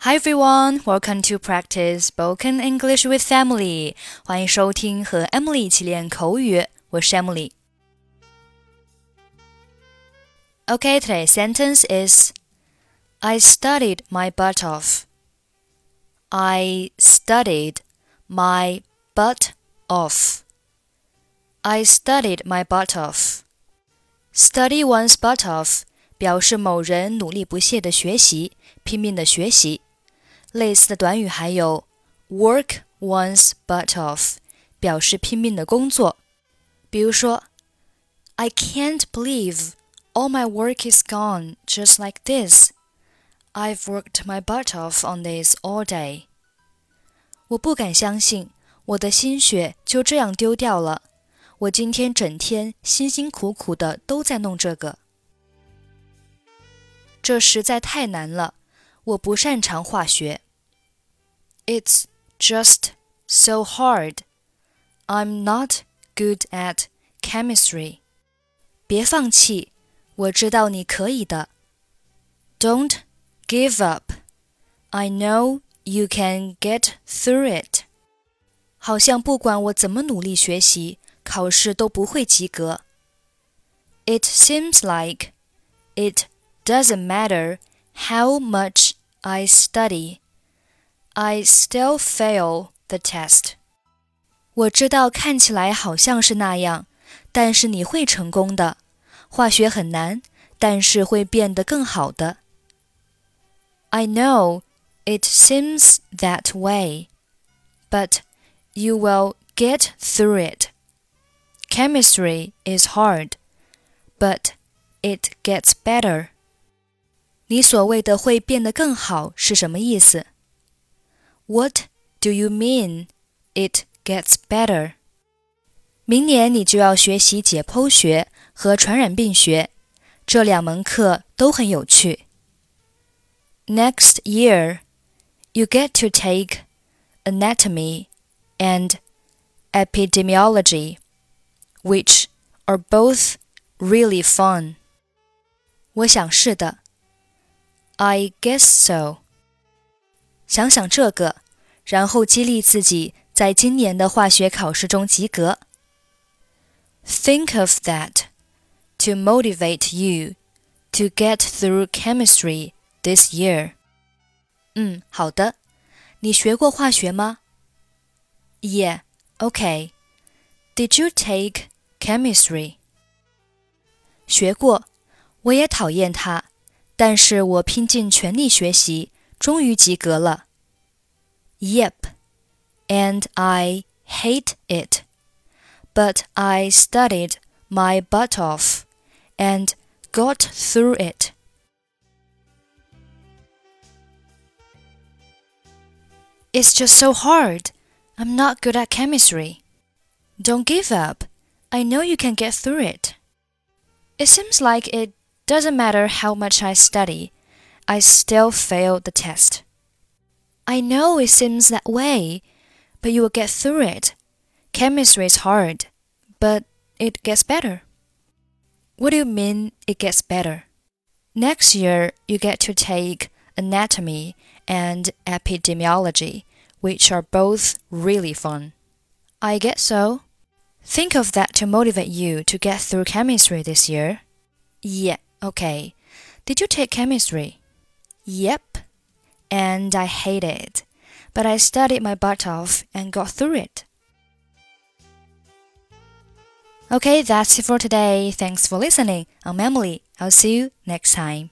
Hi everyone, welcome to practice spoken English with Emily. 欢迎收听和 Emily 一起练口语，我是 Emily。Okay, today's sentence is I studied my butt off. I studied my butt off. I studied my butt off. Study one's butt off 表示某人努力不懈的学习，拼命的学习。 类似的短语还有 work one's butt off，表示拼命的工作。比如说，I can't believe all my work is gone just like this. I've worked my butt off on this all day. 我不敢相信，我的心血就这样丢掉了。我今天整天辛辛苦苦的都在弄这个，这实在太难了。 我不擅长化学。It's just so hard. I'm not good at chemistry. 别放弃，我知道你可以的。Don't give up. I know you can get through it. 好像不管我怎么努力学习，考试都不会及格。It seems like it doesn't matter how much I study, I still fail the test. 我知道看起来好像是那样，但是你会成功的。化学很难，但是会变得更好的。I know it seems that way, but you will get through it. Chemistry is hard, but it gets better. 你所谓的会变得更好是什么意思？What do you mean it gets better？明年你就要学习解剖学和传染病学，这两门课都很有趣。Next year, you get to take anatomy and epidemiology, which are both really fun. 我想是的。 I guess so。想想这个，然后激励自己在今年的化学考试中及格。Think of that to motivate you to get through chemistry this year. 嗯，好的。你学过化学吗？Yeah, okay. Did you take chemistry? 学过，我也讨厌它。 但是我拼尽全力学习，终于及格了。Yep, and I hate it, but I studied my butt off and got through it. It's just so hard. I'm not good at chemistry. Don't give up. I know you can get through it. It seems like it doesn't matter how much I study, I still fail the test. I know it seems that way, but you will get through it. Chemistry is hard, but it gets better. What do you mean it gets better? Next year, you get to take anatomy and epidemiology, which are both really fun. I guess so. Think of that to motivate you to get through chemistry this year. Yeah, Okay. Did you take chemistry? Yep. And I hate it. But I studied my butt off and got through it. Okay, that's it for today. Thanks for listening. I'm Emily. I'll see you next time.